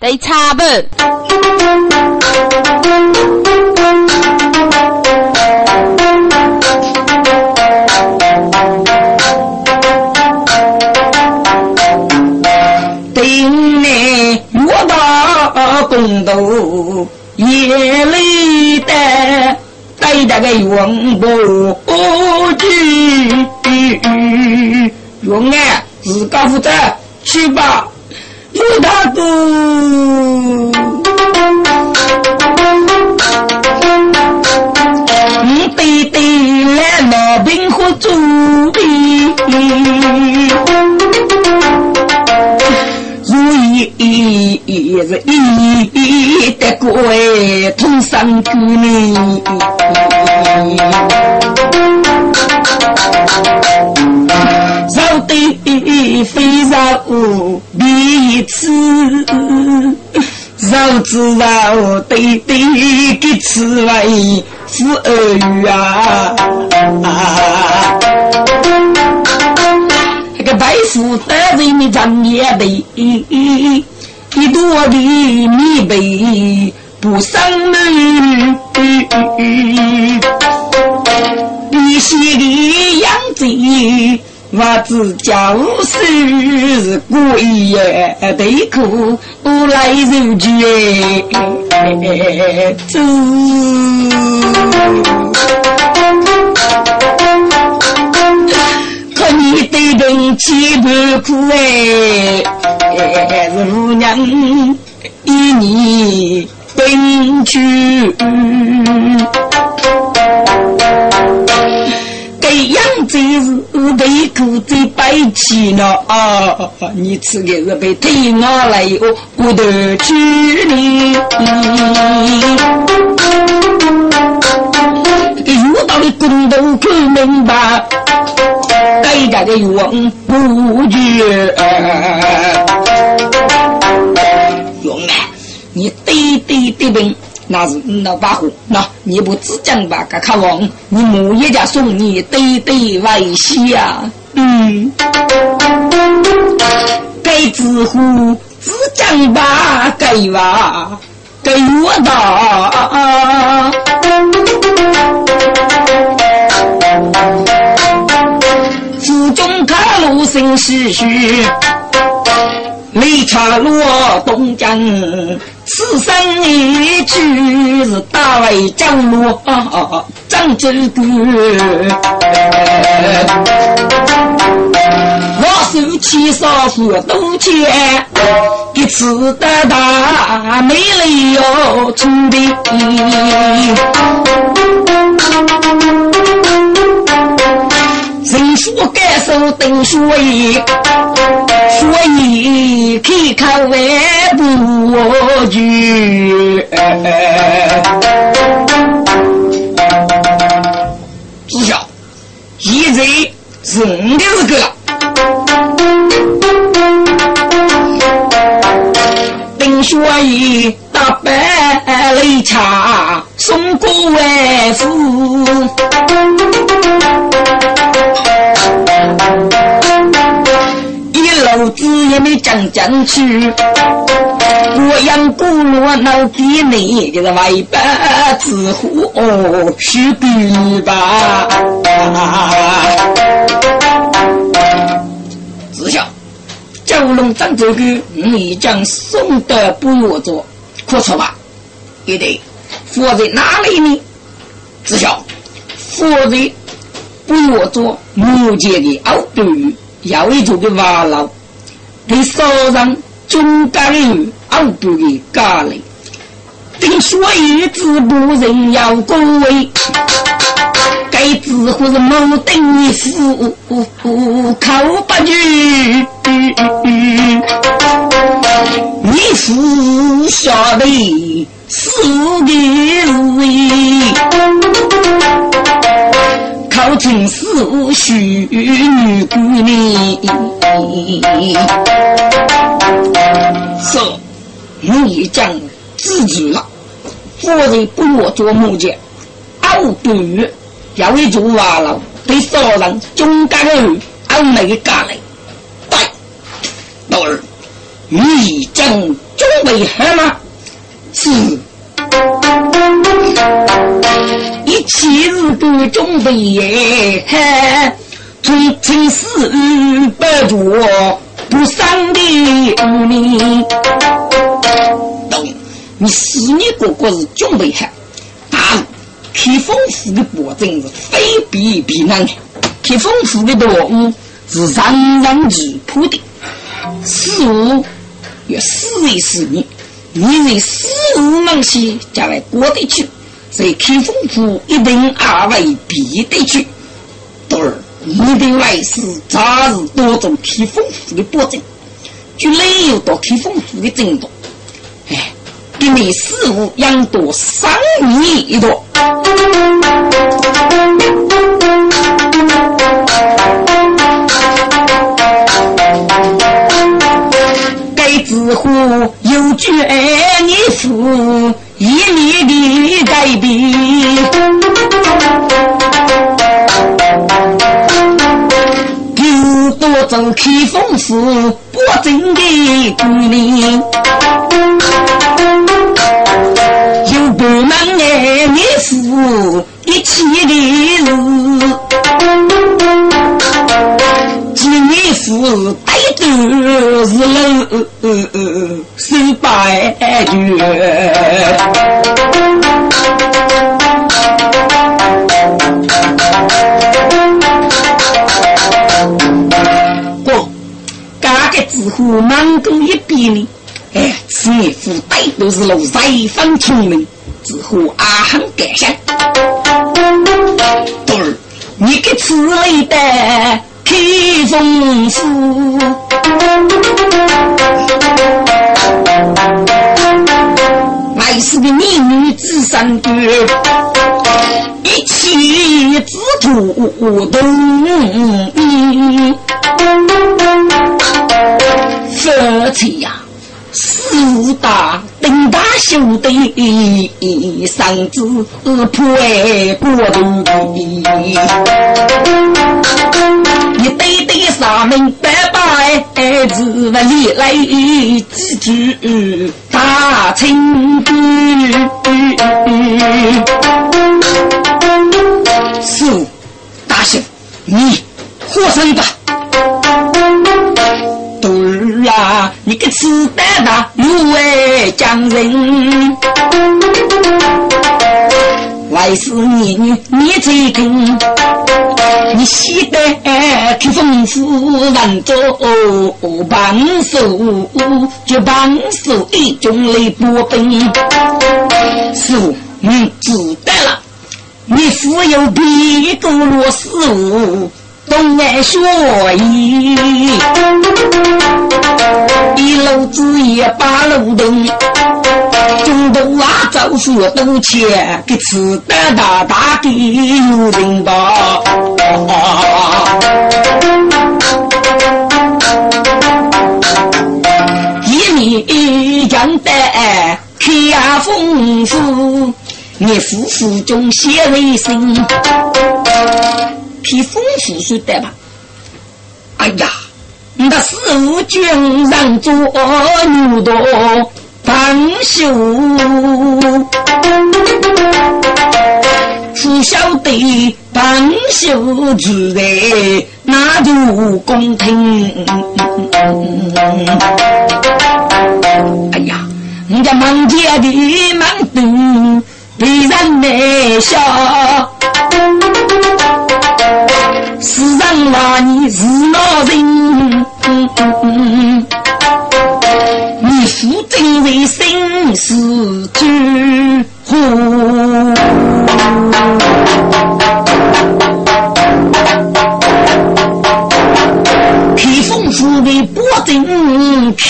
得查不？定内我到公道夜里的带着个永不惧，永安自家负责去吧。有大哥，你对对来老兵和主兵，如意是一的鬼同上去呢。绕得非绕彼此，绕子绕对对给刺猬负儿女啊！那个白富得人的长也背，一朵的米背不上门。你心里养子，我只教是故意对苦来受罪，走。可你对人气不苦哎，是娘一你奔去。被苦在摆起了啊！你吃的是被推拿来哦，我的去你。遇到的公道可明白，该家的冤不绝。冤啊！你对对对对。那是老把火，那你不只讲吧？个看望你母一家送你对对外息呀，嗯，该知乎只讲吧，该哇该我的，府中看路生唏嘘。雷茶落东江，此生一去是大为江落漳州关。我手起少妇多钱，一次得大美丽哟，春的。人说感受等说以，所以开口万不拒。知晓，现在是你的日子了。等说以大白擂茶送过外父。也没讲讲去，我养古罗脑给你，这个外八子虎哦，是对吧？子孝，九龙长这个你将送的不我做，可错吧？也得佛在哪里呢？子孝，佛在不我做木结的奥对要一做的瓦老。被烧上中间人二不的家里，听说一子不人要过位，该子或是某等一夫口不句，你夫晓得是个为。考进士须女姑娘，说你将自己了，夫人不我做木匠，二对月要一座瓦楼，对少人中间人，俺没个干来，对，老儿，你将准备好吗？是。一起日不准备耶，从青史不着不伤的你。懂？你四年哥哥是准备好，但开封府的保证是非比避难的。开封府的队伍是人人惧怕的，事务要死一死你，你在事务门前将来过得去，在开封府一定二位必得去。儿，你的来世早日多做开封府的保证，就没有到开封府的程度。哎，给你事务养多三年一多。似乎有句爱你父一面的改变，就多走开封府不正的姑娘，有不能爱你父一起的日。几年是带头是楼十八卷，过刚个之后忙过一边呢，哎，此年副带都是路在方聪明，之后阿很感谢，对儿，你给此类的。开封府，乃是个美女子三个，一气之徒动意，夫妻呀。四大登大兄弟，三子破爱过度，你对对上门拜拜，儿子来来几句大情歌。四大兄，你活生吧。呀，你个痴蛋蛋，有为将人，为是你你最听，你喜得去丰富人做帮手，就帮手一种来波兵，是你知道了，你富有比多罗斯务。东来学艺，一路子也八路灯，中途啊走私都钱，给吃的大大的有人吧。一米江的开丰富，你夫妇中写为生。披风服是的吧？哎呀，那四五军人做牛多当休，不晓得帮秀自在那就公平。哎呀，人家满街的满灯被人来笑。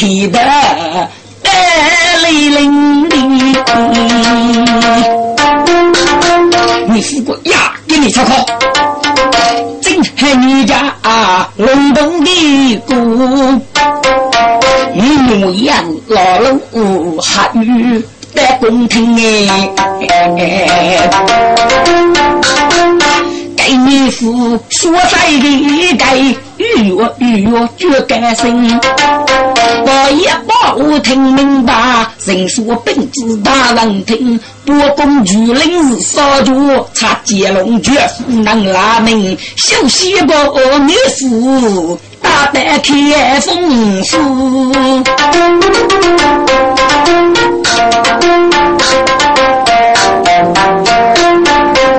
证开得泪淋漓，你富过呀，给你参考。你家隆冬的鼓，木样老楼下雨在宫廷哎，给你父说在的该雨哟雨哟绝甘心。听明白，人说本子大人听，不公举令是少主，插接龙绝能拉命，休息不没事，大胆开封府。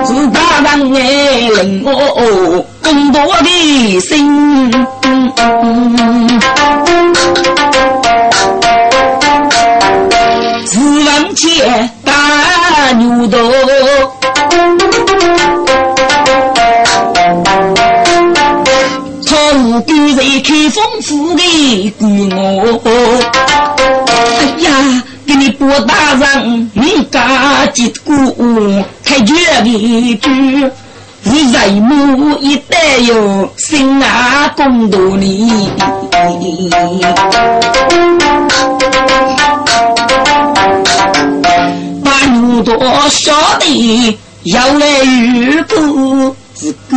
是大人哎，令我更多的心。在开封府的官我。哎呀，给你拨大人，你家结果太绝的主，是人母一代哟，心啊公道你。多少的要来预估，是孤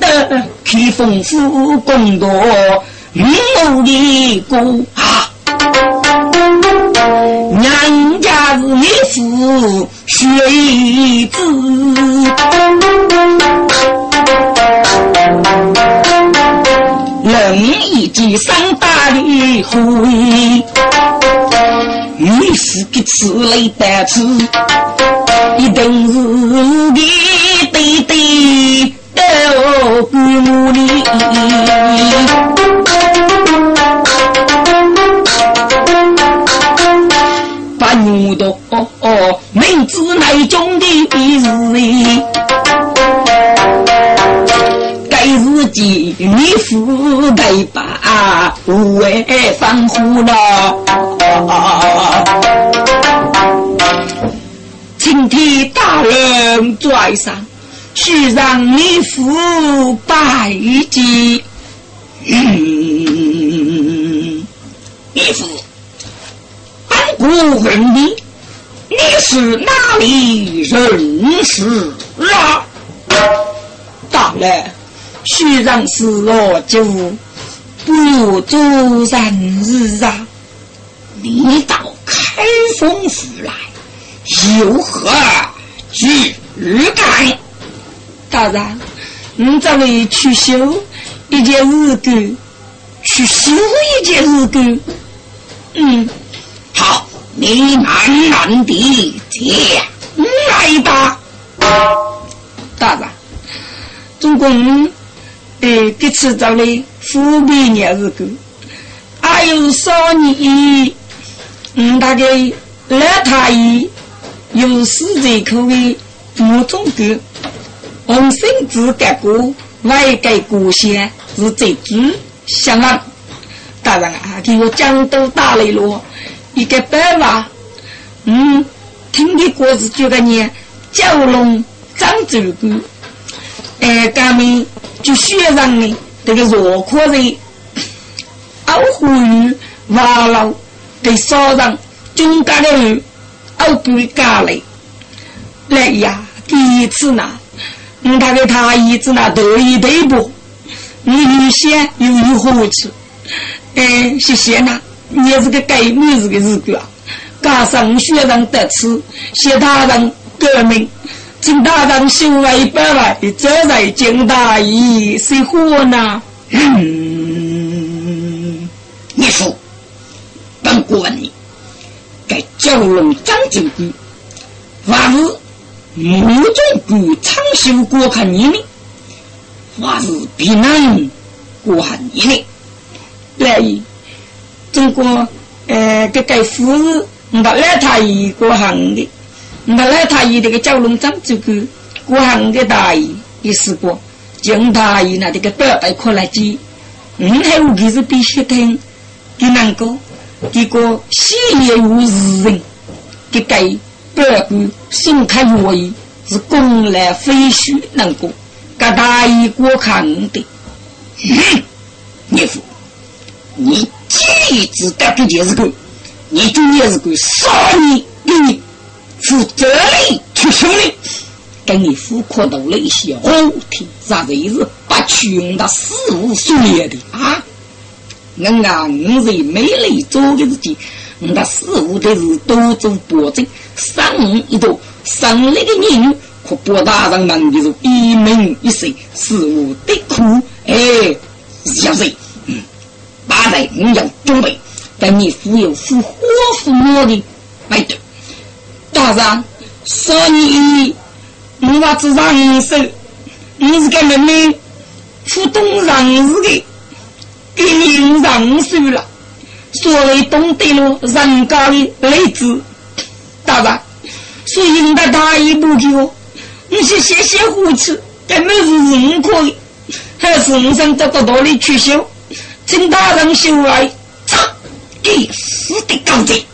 的开封府公道，我的哥啊，娘家是你父学子，人已经上大的会。你是个吃雷单子，一定是你对对的姑母哩。把牛刀哦哦，明知内中的是该是几你父辈把无为防护了。请替大人拽上，须让你父拜祭。嗯，你父，我问你，你是哪里人士啊？大人，虽然是我舅，不如做人日啊。你到开封府来，有何举干？大人，你这里去修一件日干，去修一件日干。嗯，你慢慢的讲来吧。大人，总共呃，这次这里府里年日干，还有少年。嗯，大概老太爷有四这口的木种的，红绳子改过，外改过线是最主相安。大人啊，给我讲都打雷了，一个办法。嗯，听的故事就个念蛟龙长走过，哎，咱们就学上呢，这个弱科人，熬虎鱼挖老。给少人中间的人，我不干了。来呀，第一次呢，嗯，他给他一直那得意对不？你先又有火气，哎，谢谢呐，你是个改名字的日子啊，加上学生得吃，谢大人革命，请大人修来一百万，这才敬大义，谁活呢？嗯，你说。本国问你，该蛟龙张九官，还是木种官长修过看你呢？还是避难国汉年呢？来，中国呃，这个富是那来他一国汉的，那来他一这个蛟龙张九官国汉的大爷也是过，蒋大爷那这个八百块来接，嗯，还有就是必须听，给难过。这个喜业无日人，这个百官心开愿意，是公来非虚能过，各大一国看的。嗯，你父，你既知道这件事个，你就也是个少年，给你负责任出兄弟，给你父可到了一些后天，啥子意思？把穷的死无所言的啊！我啊，五岁没来做的自己，我的师傅都是多做保证，生一朵生来的人，可博大人们就是一门一生，师傅的苦，哎，小岁，嗯，八代我要准备，等你富有富活富我的，哎对，大人，说你，你娃子让手，你是个妹妹，不懂让事的。给你让手了，所谓懂得了人家的例子，大人，所以应该大一步哦。你是谢谢胡吃，根本是认可的，还是我想找到道理去修，请大人修来，操，给死的高贼！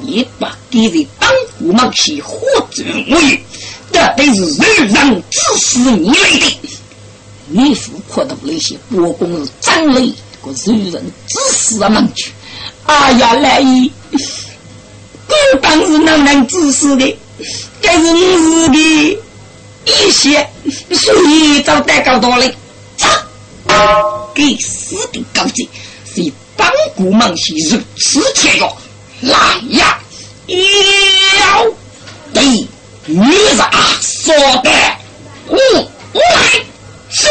你把给人当虎毛去活着我与，这都是人人指使你来的。你父看到那些国公是长了一个女人，指使啊门去。哎呀，来意，我当时哪能指使的？但是你是的一些，所以找得高多嘞。给死的高贼，是帮国忙些如此铁个，来呀！要对女人说的，我我来。是，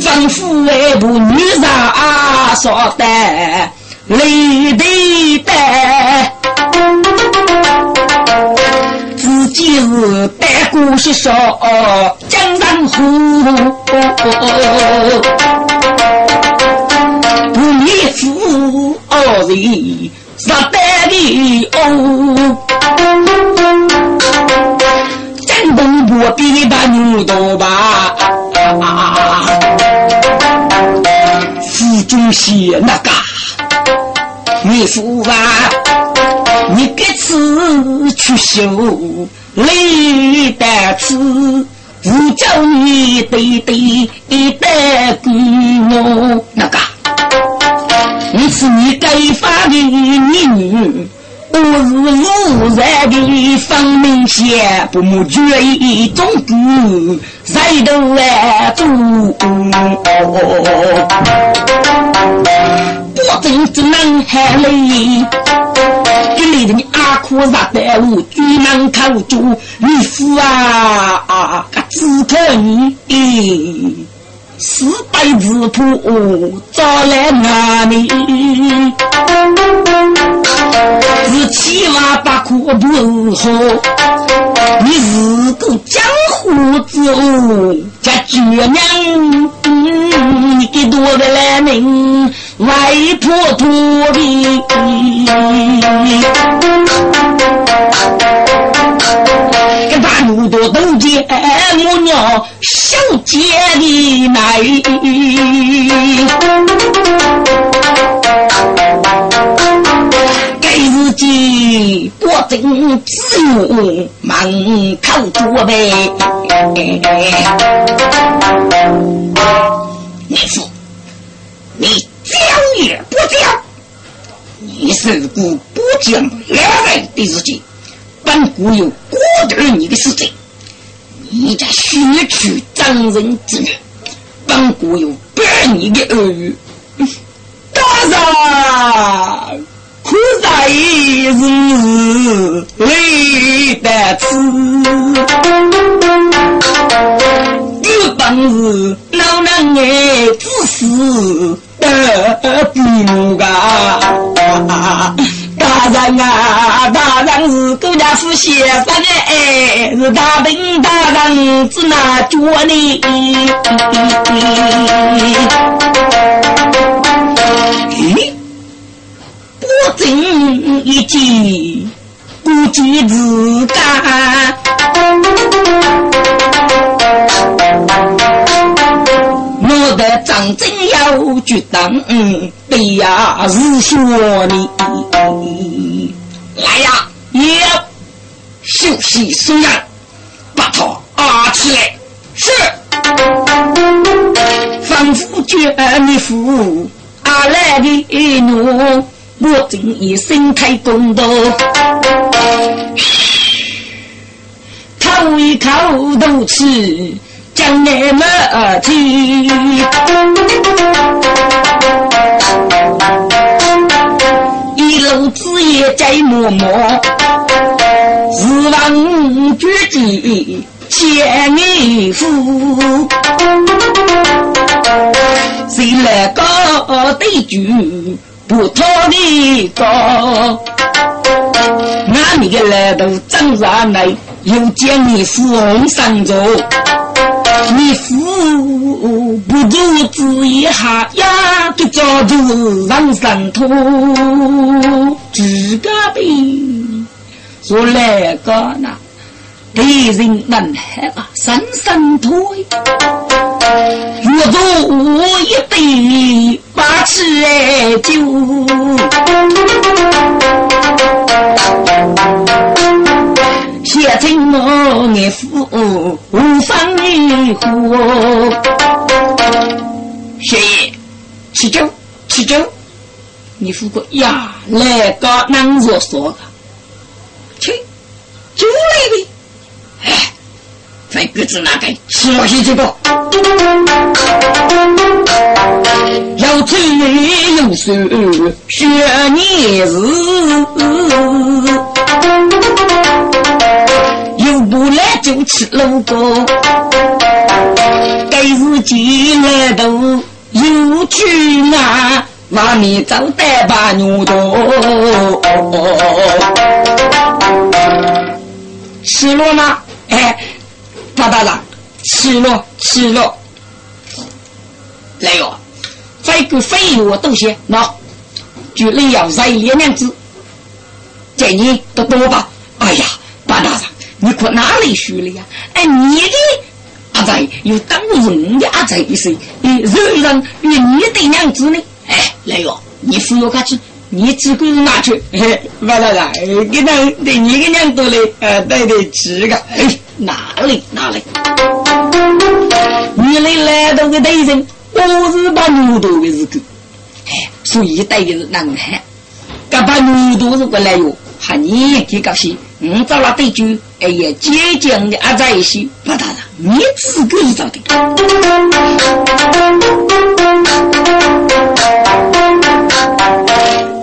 吩咐外部女啊，说的累的，自己是带过些说江山虎，不迷夫二人。十代的哦，真东不比把牛多吧？府中写那个，你父啊，你这次去修累得次，我叫你对对得给我那个。你是你该发的女，我是无然的方明贤，不母绝一种子，谁都来做。我真只能喊你，这里的你苦啥的我只能靠住你父啊啊，只可你。四百字谱找来哪里？是七万八苦不好。你是个江湖之物，叫绝娘，你给多的来命，外婆多的。给大路多都见我娘小姐的美，己保证自由门口做呗。你说你讲也不讲，你是不不讲两人的事情。本国有过得你的事情，你在学取长人之女，本国有百你的儿女。大人，可在是累得死，有本事老能爱自私的比我个。大人啊，大人是国家府写发的哎，是大兵大人只拿脚呢。咦，不正一计，估计自家。我的长针要决当，对呀，是说你来呀，要休息收养，把他拉起来。是，吩咐卷你父阿来的奴，我正以身态公道。口一口都吃，将来么天？一路子也在默默，日望举剑千年夫。谁来高对局不讨你高？俺你个来都张上来，又见你富翁上座，你富不如子一下呀，就叫做上山土，几个兵说来个那。敌人难害啊，三三退，越做一对八尺九，写成我眼夫无方的火。谢爷，吃酒吃酒，你夫哥呀，来个难若说的，去酒来呗。在各自那个吃了些这个，要吃有手学年日，有不来就吃卤锅，该是进来都有去哪？妈咪早带把牛多，吃了吗？哎。大大长，吃了吃了，来哟！这个费用都些，那就你要再两两子，这你都多吧？哎呀，八大长，你可哪里学了呀？哎，你的阿仔有当人的阿仔一些，你人人与你的娘子呢？哎，来哟，你扶我过去，你只管拿去。八大长，给那对你个娘多嘞，呃，对对，吃个，哎。哪里哪里？你来来到个对人，我是把牛头的是个，哎，所以带的是男孩。干把牛头是过来哟，喊你也高兴。我找了对酒，哎呀，坚强的阿在一起，不打了，你自个是找的。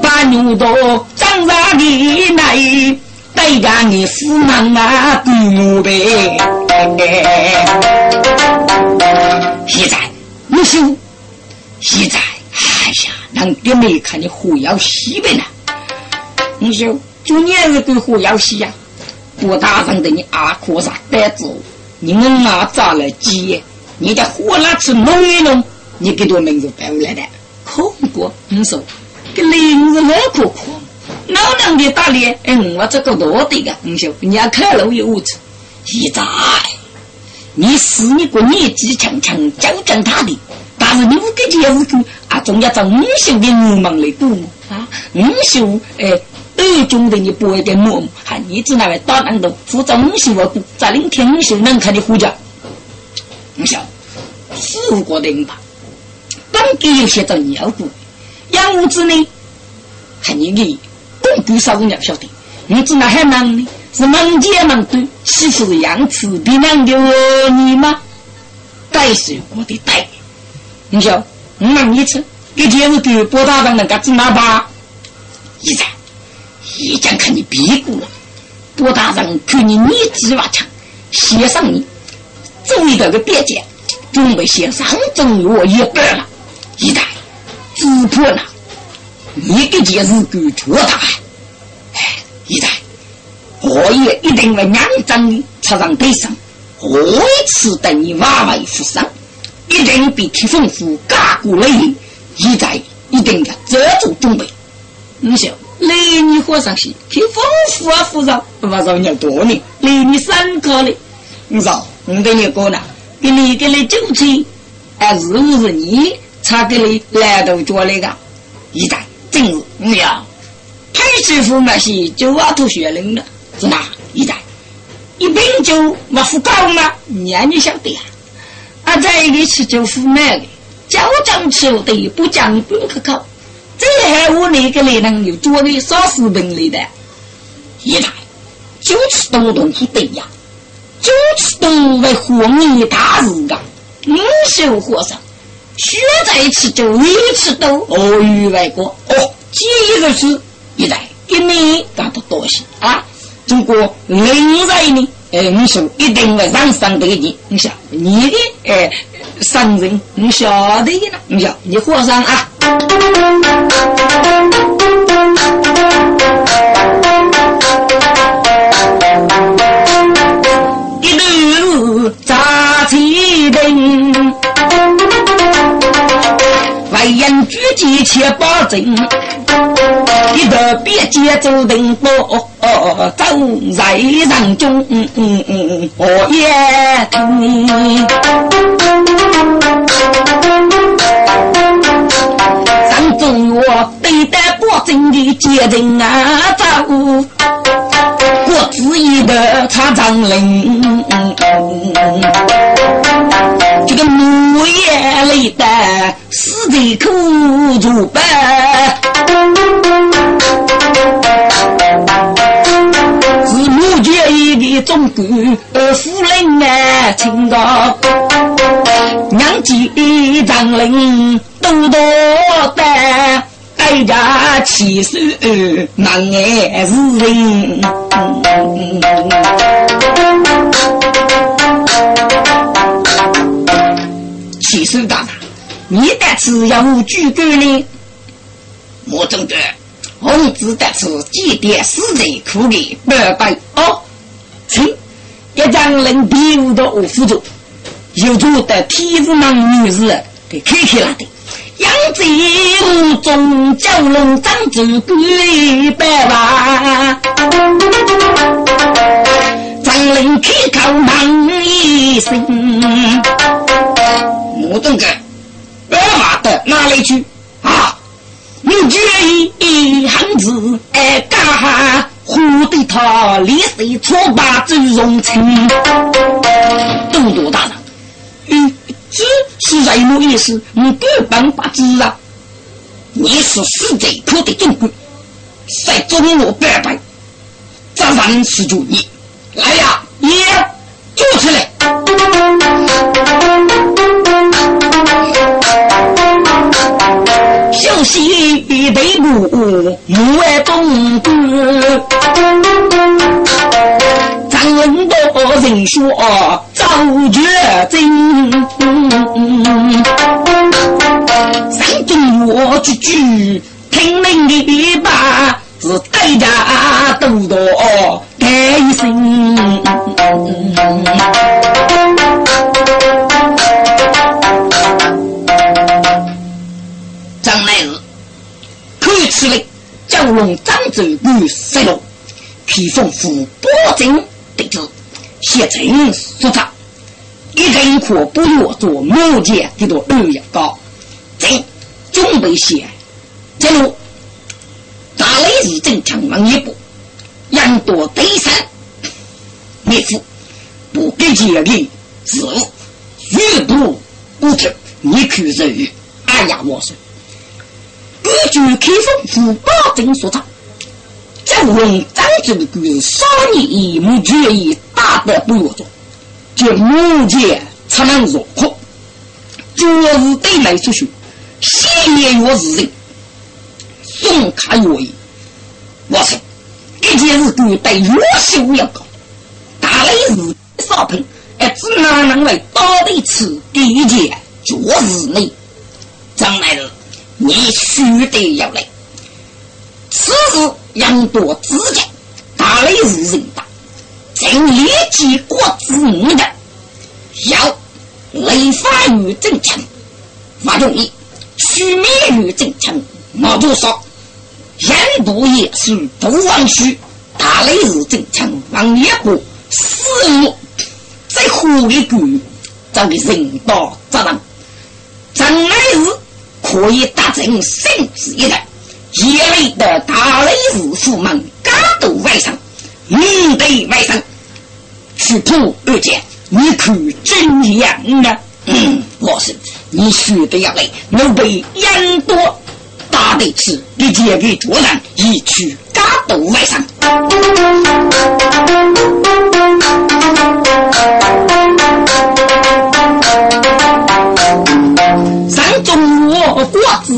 把牛头长大的来。再让你父忙啊，不母呗！现在你说，现在哎呀，让爹没看你活要死呗呢？你说，就你儿子活要死呀？我大人的你阿哥啥呆子？你们哪咋来接？你的活哪去弄一弄？你给多名字带回来的？可不，你说，这林子那可可。老娘的打脸，哎，我这个多的个，你说，你要开路有五次，现在你是你个年纪强强纠正他的，但是你五个节日个啊，总要找五秀的流氓来赌啊，五秀哎，二中的你不会给摸，还你只那位打人头，负责五秀我赌，在领天五秀能看的呼叫，五秀四五个人吧，本给有些做尿股，养五子呢，还你给。公狗啥子鸟晓得？你知那还忙呢？是忙姐忙多，岂是样子比难的你吗？带水我的带，你说我问你次，给电视给波大人那个子哪把？一在，一讲看你屁股了。波大人看你年纪娃强，先上你，注意到个边界，准备先上中药一半了。一在，只破了。你个件事够绝大，一代，我也一定会让张的插上对上，我一次等你娃娃负伤，一定比铁凤夫加过雷，一代一定要做足准备。你说雷你和尚是铁凤夫啊夫上，不把人家多呢，雷你三个嘞，你说我跟你讲呢，给你给你酒钱，哎，是不是你才给你来到家里个一代？真是你呀，太师傅那些就阿头学人了，是吧？一代一瓶酒没付高吗？你你晓得呀？啊，在一个吃酒付买的，家长吃的不讲不可靠，这还我那个来人有做的少食品类的，一代就吃东东西对呀。九尺多为和你大日啊！五秀和尚，学在此就一尺多，哦，与外国哦，几个字一代一年干得多些啊！中国人才呢？哎，你说一定会让上得你，你想你的哎上人，你晓得的呢？你想你和尚啊？一路扎起灯。为人举剑且保证，一道别节奏定波，走在人中我也听。上中我对待保证的节人啊走，我只一个插张领。这个木叶里的死的苦如白，一个中国夫人啊，亲家娘几张领多多的，哀家七手难挨是人。七手大，你得吃要举举呢？莫总的，红子得吃几点死人苦的拜拜哦。请一张人比武的我辅助，有做的体子忙女士给开开了的。扬州五中九龙漳州鬼百万，张人开口忙一声。我东哥，二马的哪里去啊？你决意汉子哎干哈？胡的他脸色苍白周荣成？多多大人，嗯，这是什么意思？你不办法知啊？你是死贼破的中国，在中我拜拜，这人是主你。来呀，也坐起来。小溪北部木外东哥，张文多人说赵绝真，山中我句句听命的把，是代价多多开心。可以此令九龙漳州与石龙披风副保证得知，写成所长，一人可不要做木剑的多二月高，正准备写这路。大雷日正强往一步，杨多得山。灭夫不给结的事务，越不不听，你去肉，哎呀我说。根据开封府保证所长，九龙漳州的官少年一目决意大得不要做，就目前才能入伙。昨日对来出去，先年我是人，送卡愿意。我说，一件事对待越秀要高，大雷是少平，哎，只哪能为到底此第一件就是你，张来了。你须得要来，此时杨多之间，大雷是人大，正立即国之五的，要雷发于正强，发容易取灭于正强，毛多少？杨多也是不枉许，大雷是正强，王一国死路，再活一句，这个人道责任，张来日。可以达成生死一代，一类的大雷日驸马高度外甥，面对外甥，去破二姐，你可怎样呢？嗯，我是你学的要来，能被杨多打的是你借给主人，一去高度外甥。是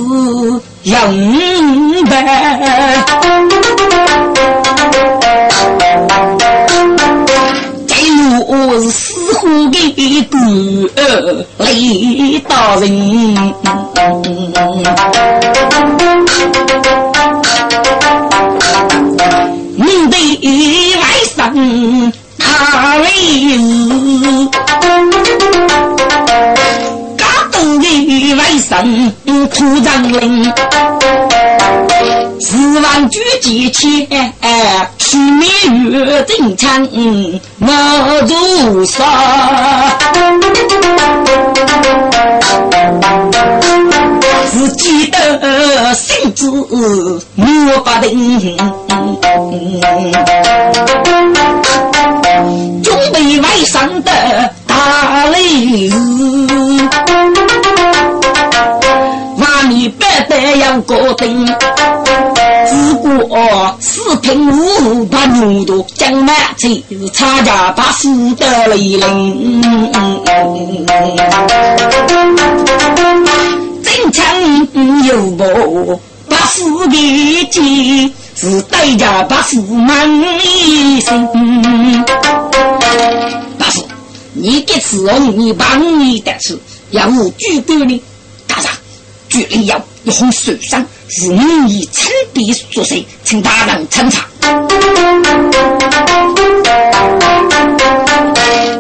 永白。这路是死虎的骨雷大人。你的外甥他来日，的外甥苦长林，十万举几千，取名月正强，我如杀。自己的身子莫不定，要过定，只过四平五把牛多将满车，差价把死的雷人。真枪有宝，把父的剑是代价把父满一生。大叔，你给伺候你帮你的事，要我举报你，大人，绝对要一红受伤，是你以称敌作祟，请大人参查。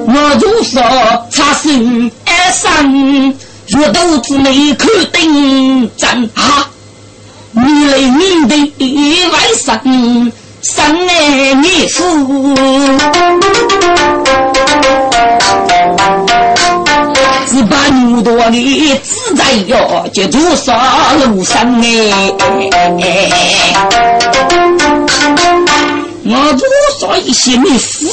我如说他是二三。若肚子没口顶针啊，你来面对外甥，生来你父，只把牛多的自在哟，就多少路上哎，我多少一些没死，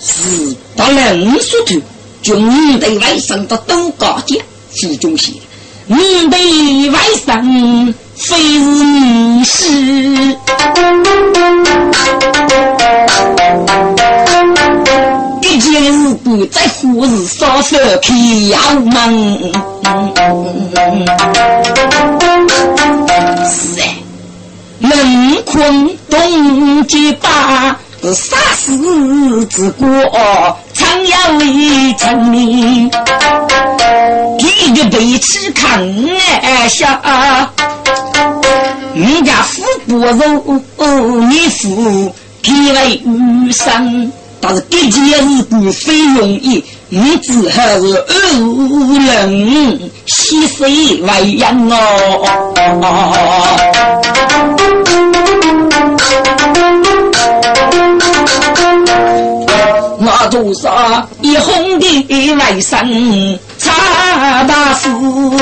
是到人说头。就你对外甥的都高见，副中心，你对外甥非是你事，一件事不在乎是少少票门。是哎，冷坤东结巴。杀死之国，常要为臣民。一个背起扛哎下，人家富不如你富，皮为生。但是这件事不非容易，你只好是恶人牺牲为人哦。我多少一红的外甥查大夫，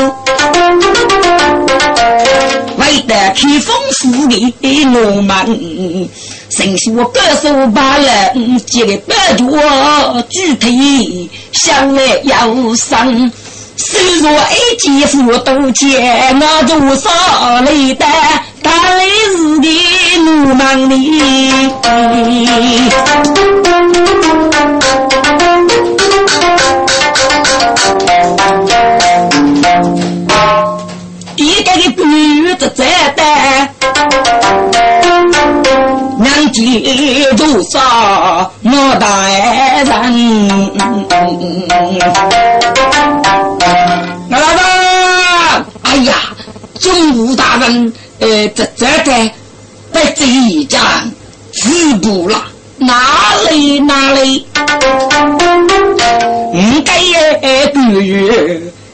得开丰富的罗门，神书歌手把人接的白脚具体想来要生。虽说一姐夫都见，我多少累得大累日的路忙里。女子在的，娘家多少莫大人。老大，哎呀，中武大人，呃，这这的在这一仗止步了，哪里哪里？应该也不如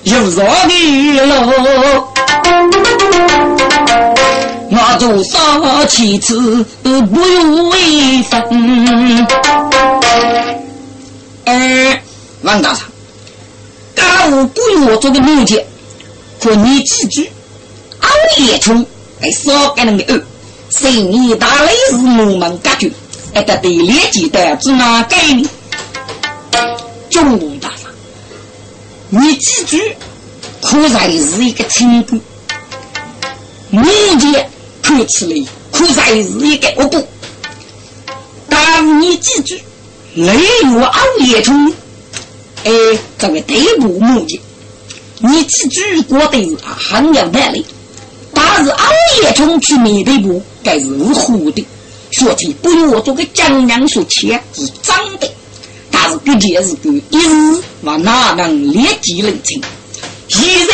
有啥的喽？我做少妻子不用为分。哎，王大人。家务不用我做个木匠，和你几句，熬夜冲来少给那个二，生意大雷是木门格局，还得对连接的只拿给你。中大人，你几句可然是一个成功，木匠看起来可然是一个恶补，但是你记住雷雨熬夜冲。哎，这位对部木匠，你记住过的是很有道理，但是熬夜中去面对不，该是糊的。说起不如我做个江娘说钱是脏的，但是这件事干一时往哪能立即认清？一人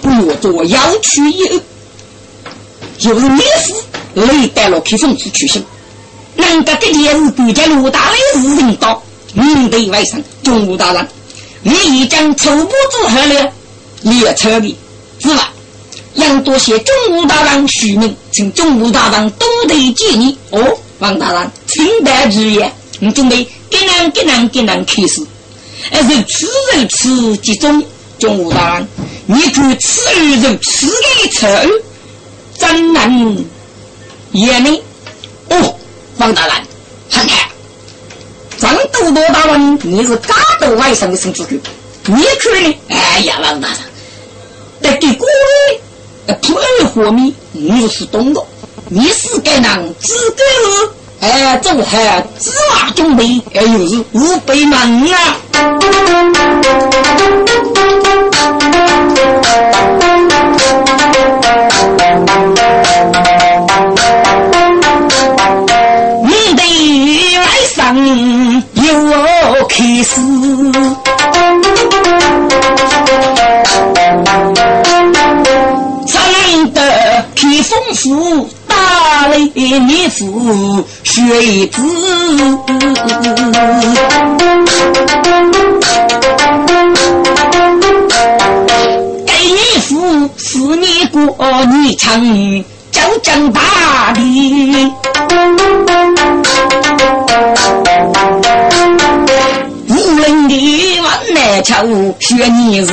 不如做要去一就是灭夫累带了去讽刺取信。能得这件事比较罗大雷是人道，面对外甥中武大人，你已将初步之后呢，列车的是吧？杨多谢中武大人许命，请中武大人多得建议。哦，王大人，请待之言，你准备给人给人给人开始，而是此人此集中，中武大人，你看此人此的丑，怎能也呢？哦。王大人，看看，张都多大人，你是嘎多外甥的孙子狗，你看呢？哎呀，王大人，得给锅里不二和米，你是懂的，你是该人资格是，哎，这还芝麻准备，哎，又是五百门啊！又开始，唱得披风服，打雷你服雪子，过你唱叫江大的。你往哪瞧，学你是，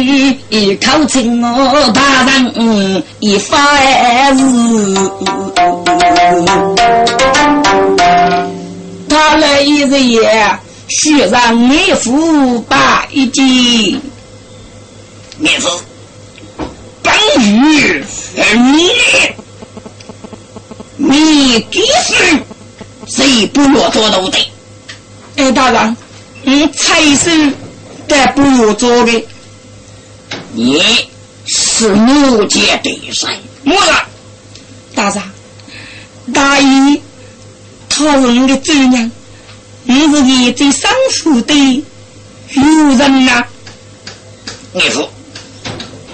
一口情哦，大人一发誓。他来一日也。需让妹夫把一斤，妹夫，本鱼你，你几岁？谁不落做奴的？哎，大人，你才是在不落做的，你是奴家的谁？么子？大人，大姨，他是你的祖娘。你是你最上处的有人呐，你说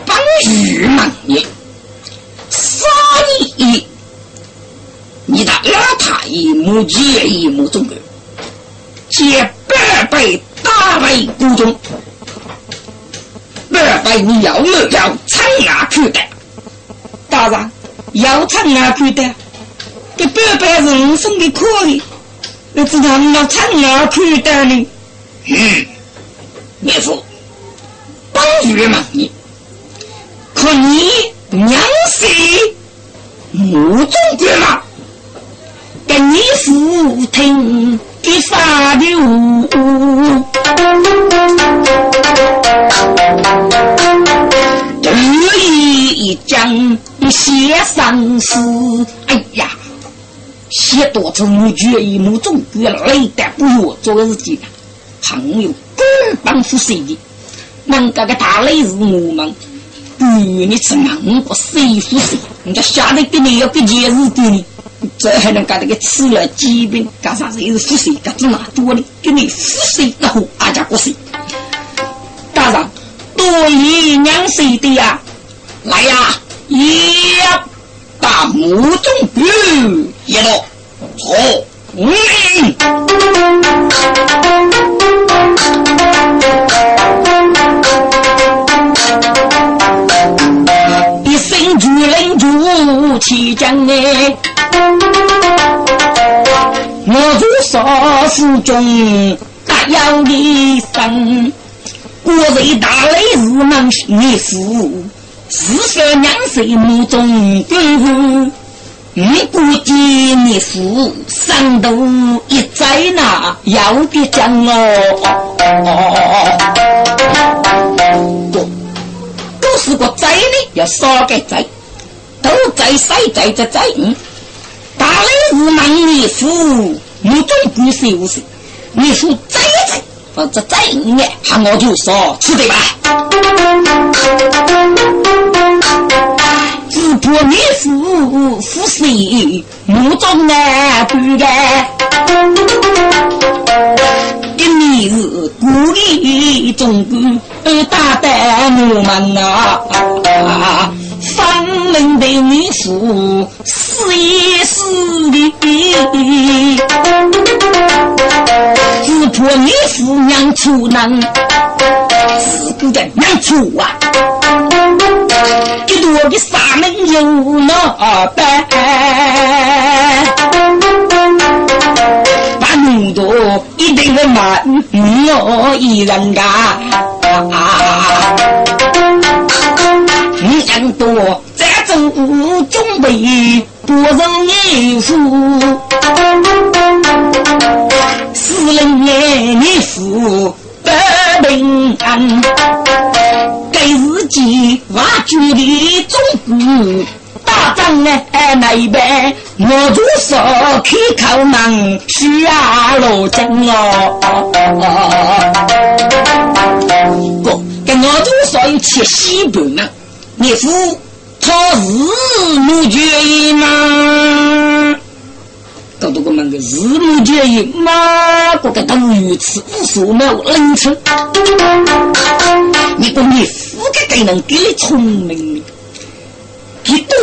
帮玉嘛你杀你，你的老太一母接一母中的，借百倍大为孤中，百倍你要没要长牙去的，大人要长牙去的，给百倍人生的可以。我知道你要唱哪去的呢？嗯，岳父，帮助嘛你，可你娘是母中官嘛？跟你父听的发的话，得意一将写上诗，哎呀！写多次母绝一母中绝累得不弱，做个事情朋友根本不随的。能个个大累是我们，不你吃硬不谁服谁？人家下来给你要给钱是给你，这还能干那个吃了疾病干啥子？又是服谁？干子哪多的？给你服谁？然后阿家过谁？大人，多爷娘谁的呀？来呀！呀！大母中兵一路好，嗯，一岁领主领主起将哎，做少府中大妖的生，国贼大雷日能你父，四十两岁母中军。你估计你父上头一在那要的讲哦，都都是个灾呢，要少个灾，都在谁在这灾？大雷是忙你父，你总不是不是？你父灾一灾，或者灾呢？喊我就说，吃对吧？只怕你父父谁目中难断的，一你是故意中国打得我们啊，方能对你父死也死的，只怕你父娘出难，是？个的娘出啊。一多的沙门有那般，把那多一定的满我一人干。你人多在中中备不容易负，四人年你负不平安。给自己挖掘的种子，打仗呢那一边，我做手开口门，需要罗针哦。哥，跟我做手有切西半呢，你夫他是木决意吗？到这个门个日木决意吗？我跟他如此无所没有冷清，你个你。我个个人给你聪明，他多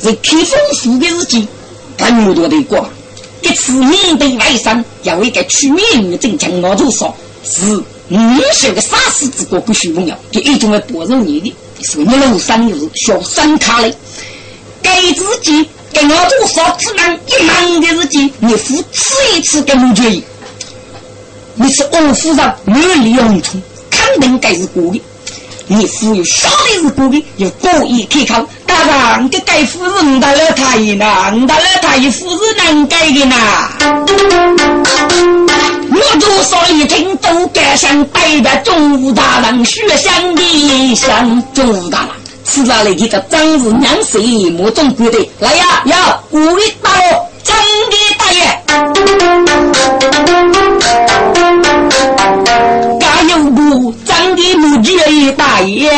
是是开封府的日记，更多的过。一次面对外甥，有一个出面的正经，我就说是五小的杀死之国不许动摇，就一种的薄肉你的，是你路上有小三卡嘞，给自己给我就说只能一忙的日记，你付吃一次给你决议，你是我府上没有利用处，肯定该是过的。你夫有晓得是故意，又故意开口，大人，这盖夫人大了太爷呐，大了太爷夫人难改的呐。我多说一听，都该想代表中武大人学香的想。中武大人，吃了那几个张氏娘婿，莫中国的来呀，要故意打我，张的大爷。不长的母爵爷大爷，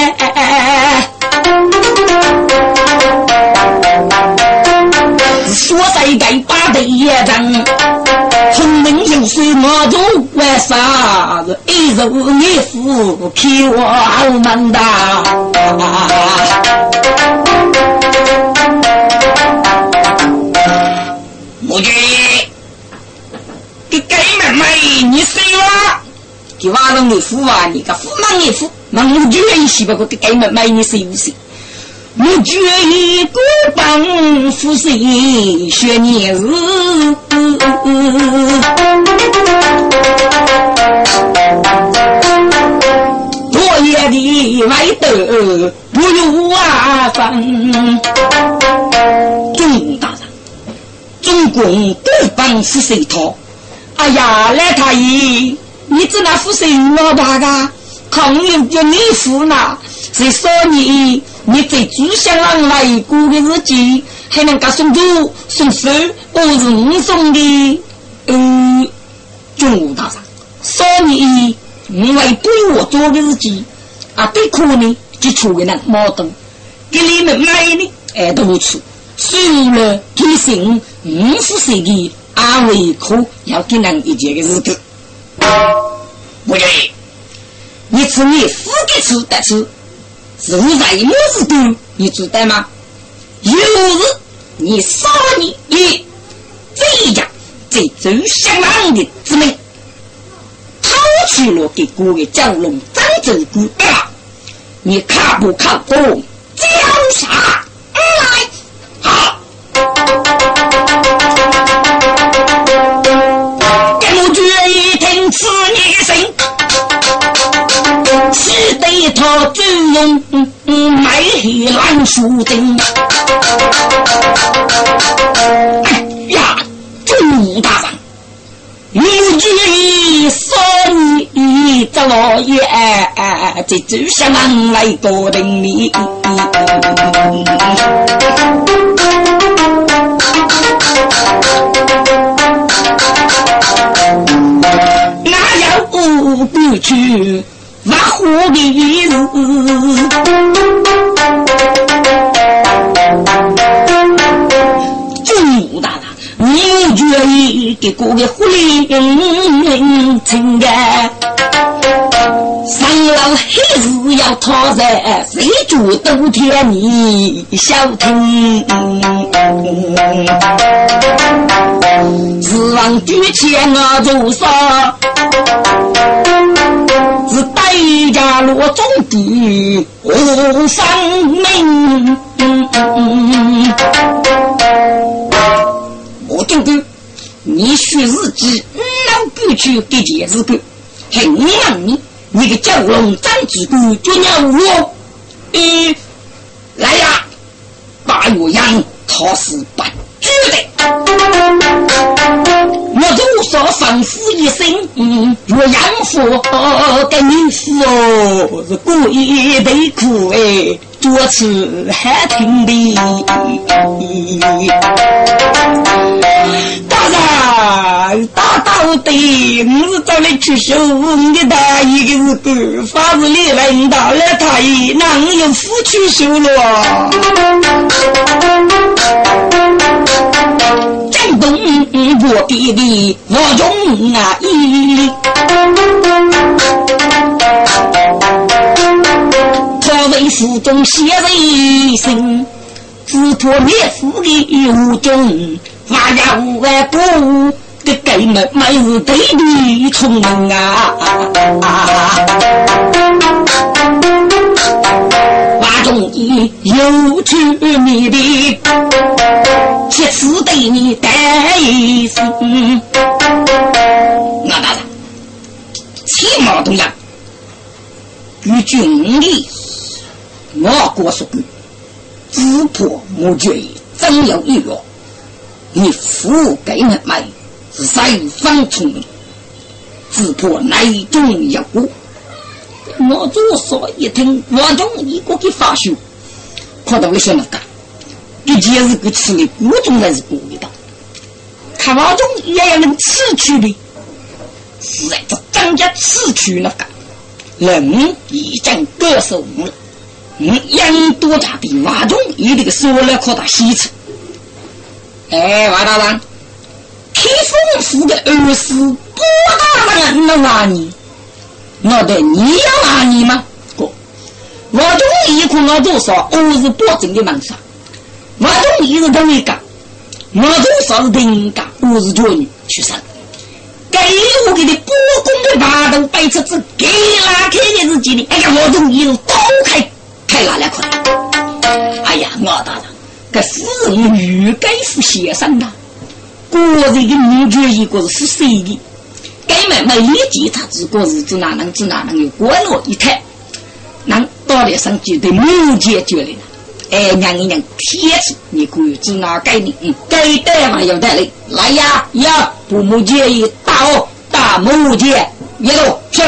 说谁该把的也长，聪明又水我做为啥子？一日一夫替我好难当。母爵，给给妹妹你谁了？给瓦龙的父啊，你个父忙的父，忙木决一些不过给给们买你是不是？木决一个帮夫谁学年日？多夜的外头不有瓦房，中大人，中共各帮是谁套？哎呀，来他一。你只那副神老大个，抗日叫你父呢？谁说你？你在朱香郎来过的日子，还能够送酒送书，我是你送的。嗯，中武大人，说你你为对我做的日子，啊，对苦呢，就出给那毛东，给你们买的哎多处，输了提醒，五是谁的安慰苦，要给人一件的日子。不对，你吃你父给吃的吃，是在么子多，你知道吗？有日你杀你以这一家在周相郎的之命，掏去了给国的蛟龙张州官，你看不看懂？叫啥？中埋起烂树根。哎呀，朱大人，有句说你这老爷这就像来过的你。哪有不去挖虎的日，朱大大，你愿意给过个狐狸情感？上老黑日要讨债，谁主都天你小听。指望举钱我就说，是代价落中的无生命。我哥哥，你学日记，老过去给电视看，还你让你。你个蛟龙张之谷，就让我，嗯，来呀，把岳阳他是不绝的。我如说吩咐一生，嗯，岳阳父跟你说，是故意得苦哎。多次还听的，大道的，我是找你去修你大一个是狗法子里人到了他一哪有夫去修了？江东我弟弟我中啊一。为府中写人生，只托灭夫的无中，万家无外不这根本没是对的聪明啊！万中的有趣你的，切次对你带一声。我大人，起码东样，与军力。我国说：“只破莫绝，真有一月，你父给人买三方聪明，只破内中有过。我左说一听，我中一个给发修，看到我想那个，毕竟是个吃的，古种还是古味道。看王中也要能吃去的，是在这张家吃去那个，人已经割手了。”嗯，杨多大的马忠一这个说了可大喜吃。哎，王大人，开封府的儿子不大人能骂你，那得你要骂你吗？哥，马忠一看我多少，我是保证的门上。马忠一是等于讲，马忠少是等讲，我是叫你去生。给我给的波公的大头摆车子，给拉开的日记里，哎呀，马忠一路刀开。太哪来快？哎呀，我大人，这夫人欲该是先生的，国人的女眷一个是谁的？根本没理解他这过日子哪能子哪能有过落一台，能到了上就得母解决了。哎，娘一娘，天子，你可以指哪给你？嗯，给带嘛要带来，来呀呀，不母介意打哦，打母介，一路是。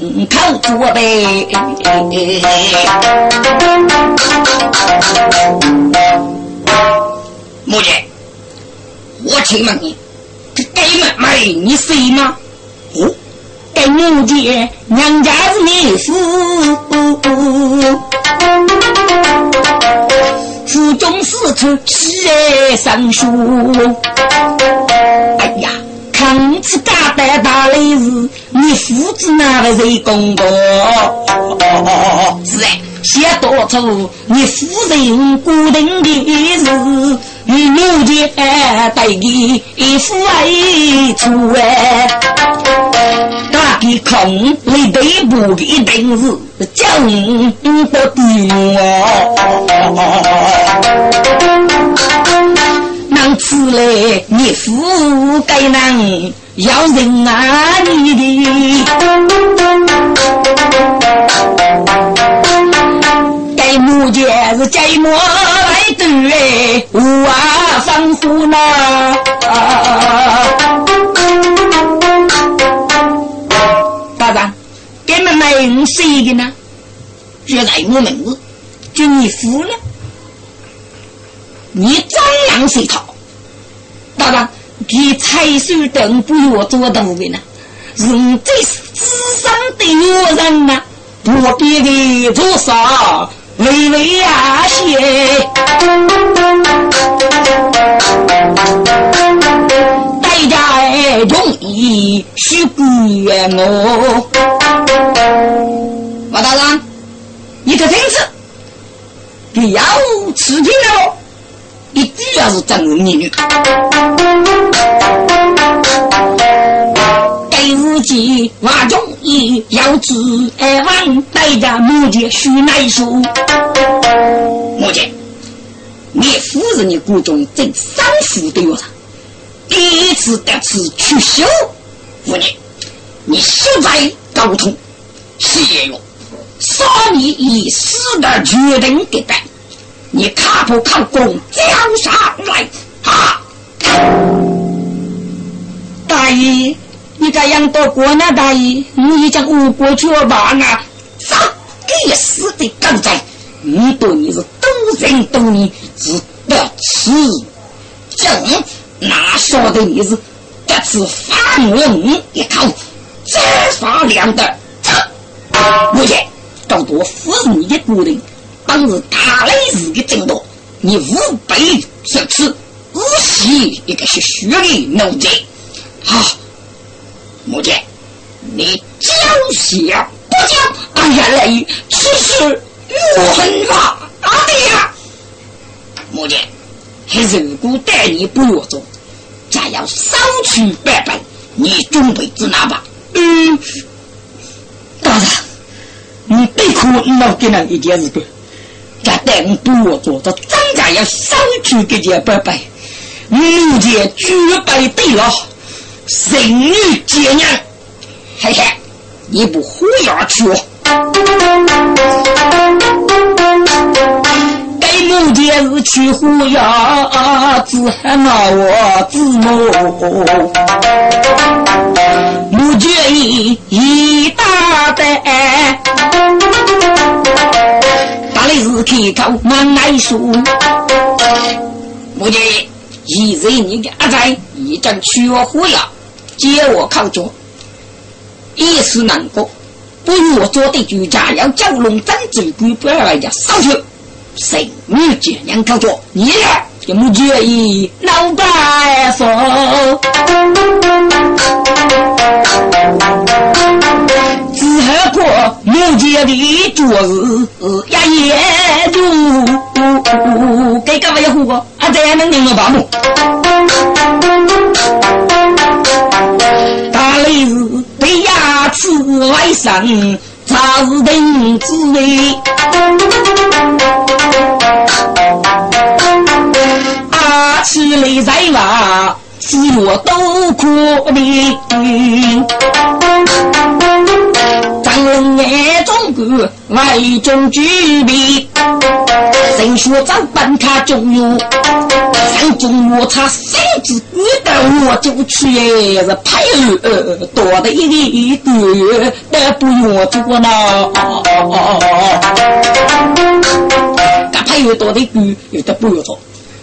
门口坐呗。木姐，我请问你，这该门没你谁吗？哦。给母亲娘家是你夫，府中四处喜爱上书。哎呀，康子家的大雷是你父子那个谁公公？是哎，写多出你夫人固定的是。你母亲对你父爱出哎。大鼻孔里背部的一定是正的地能吃来你富该能要人啊你的，该木匠是该木来对，无啊防护呢。大长，给们买谁的呢？就在我名字，就你夫了，你张扬谁套？大长，给财叔等不要做到的呢？人这是智商的女人呐，不必的做啥？微微呀些。大家容易许管我。王大人，你可听着，不要吃惊了，一定要是真女女。给自己话中意，要知爱望，大家目前须耐受。目前，你夫人的故中正三夫的药上。第一次得此去修，妇女，你实在沟通，谢哟。少你以死的决定给办，你靠不靠功交上来？啊！大爷，你这样多过呢？大爷，你将无国去吧啊！这该死的狗仔，你对你是多人多你是得此正。哪晓得你是这次反我一口，这发亮的？目前搞多夫你的固定，当日大雷日的争夺，你无备受此，无喜一个是虚的奴才。好，目前你交下不交，哎呀嘞，此事我很怕阿爹呀。目前还如果待你不要做。家要收取百本，你准备子哪吧？嗯，大人，你别哭，老给人一件事干。家待我不我做，这张家要收取这件百本，目前举备对了，生女结娘，嘿嘿，你不胡要去哦。目前是去虎牙，只喊我子母。目前一大袋，我的是开口难耐说。目前一日你的阿仔已经去我虎牙，接我靠着，一时难过，不如我做的居家要蛟龙争最贵，不要人家上去。神女姐娘靠着你呢？也不介意老白说，只喝过目前的昨日呀夜路，给干嘛要喝过？啊，这能领我爸母？大雷日被牙齿外伤。他是定滋味，阿七来在娃，只我都可怜。张龙眼中国外中举笔，人说张本他中有，上中我他身子骨头我就去是配儿多的一个月，但不用做呢。干配儿多的个有的不用做，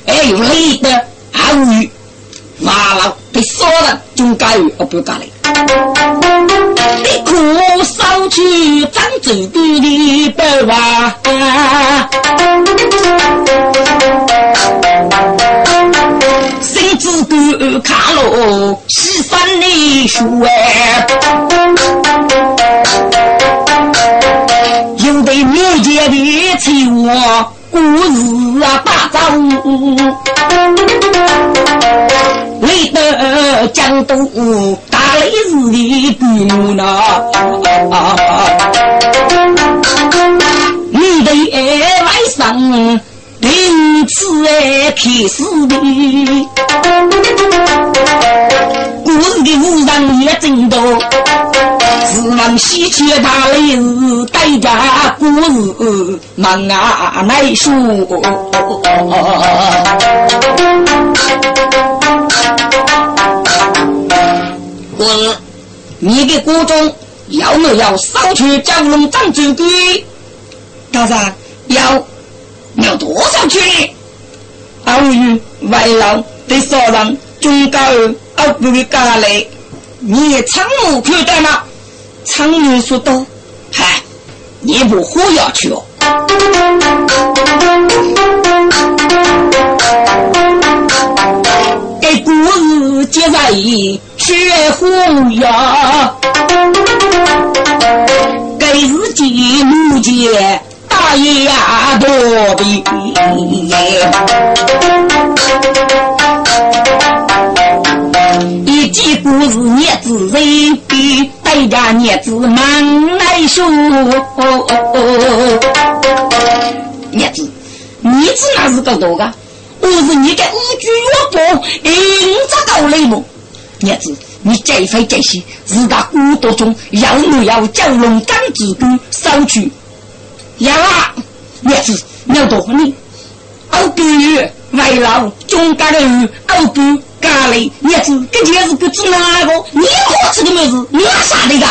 哎有累的还无语。完了，被烧了，中该有哦，不干了。你苦烧去张州的李百万，谁知个卡罗西山的树哎，有的民间的情话。故事，大张，累得江东大雷子的规模呢？你的外甥凭此哎开始的，故事的无人也真多。自问西岐大雷是代价，故事忙啊来说。故事，你的国中要没要上去蛟龙长军队？大人要要多少钱？二与外郎的少人中高二不的家来，你也仓木看待吗？仓木说道：“嗨，你不活要去哦。”给故事接在血红呀，给自己母亲。大爷呀，多比一记故事孽子人比代家孽子忙来说。孽子，孽子那是个多个？我是你的五句月波，硬着高雷么？孽子，你这一回这些是大古道中要不要蛟龙赶子根收去？呀，叶子要多你，二哥外老中家的二哥家里叶子，这就是不知哪个？你好吃的么子？你啥的个？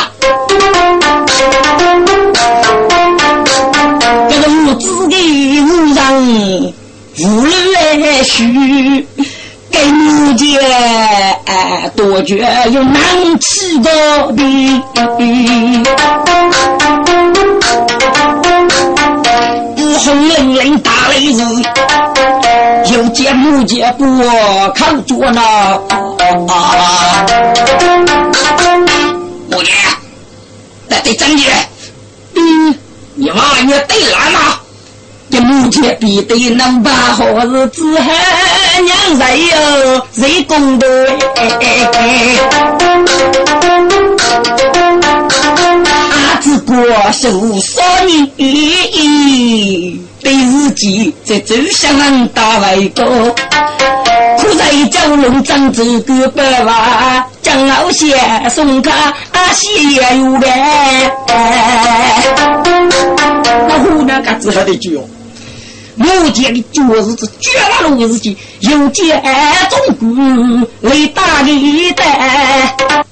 这个无知的无人无来许，给母亲多绝有难吃的病。轰隆隆打雷子，有见木见不靠着呢。母爷，那得真的，嗯，你娃也对了吗？这母亲必得能把好日子还娘谁哟，谁公的？自过受少年，对自己在走向大外国，苦在蛟龙长走个百万，将老些送他阿西也有呗。那湖南嘎子还得救。目前的脚是绝了路自己，有见中国雷大的带。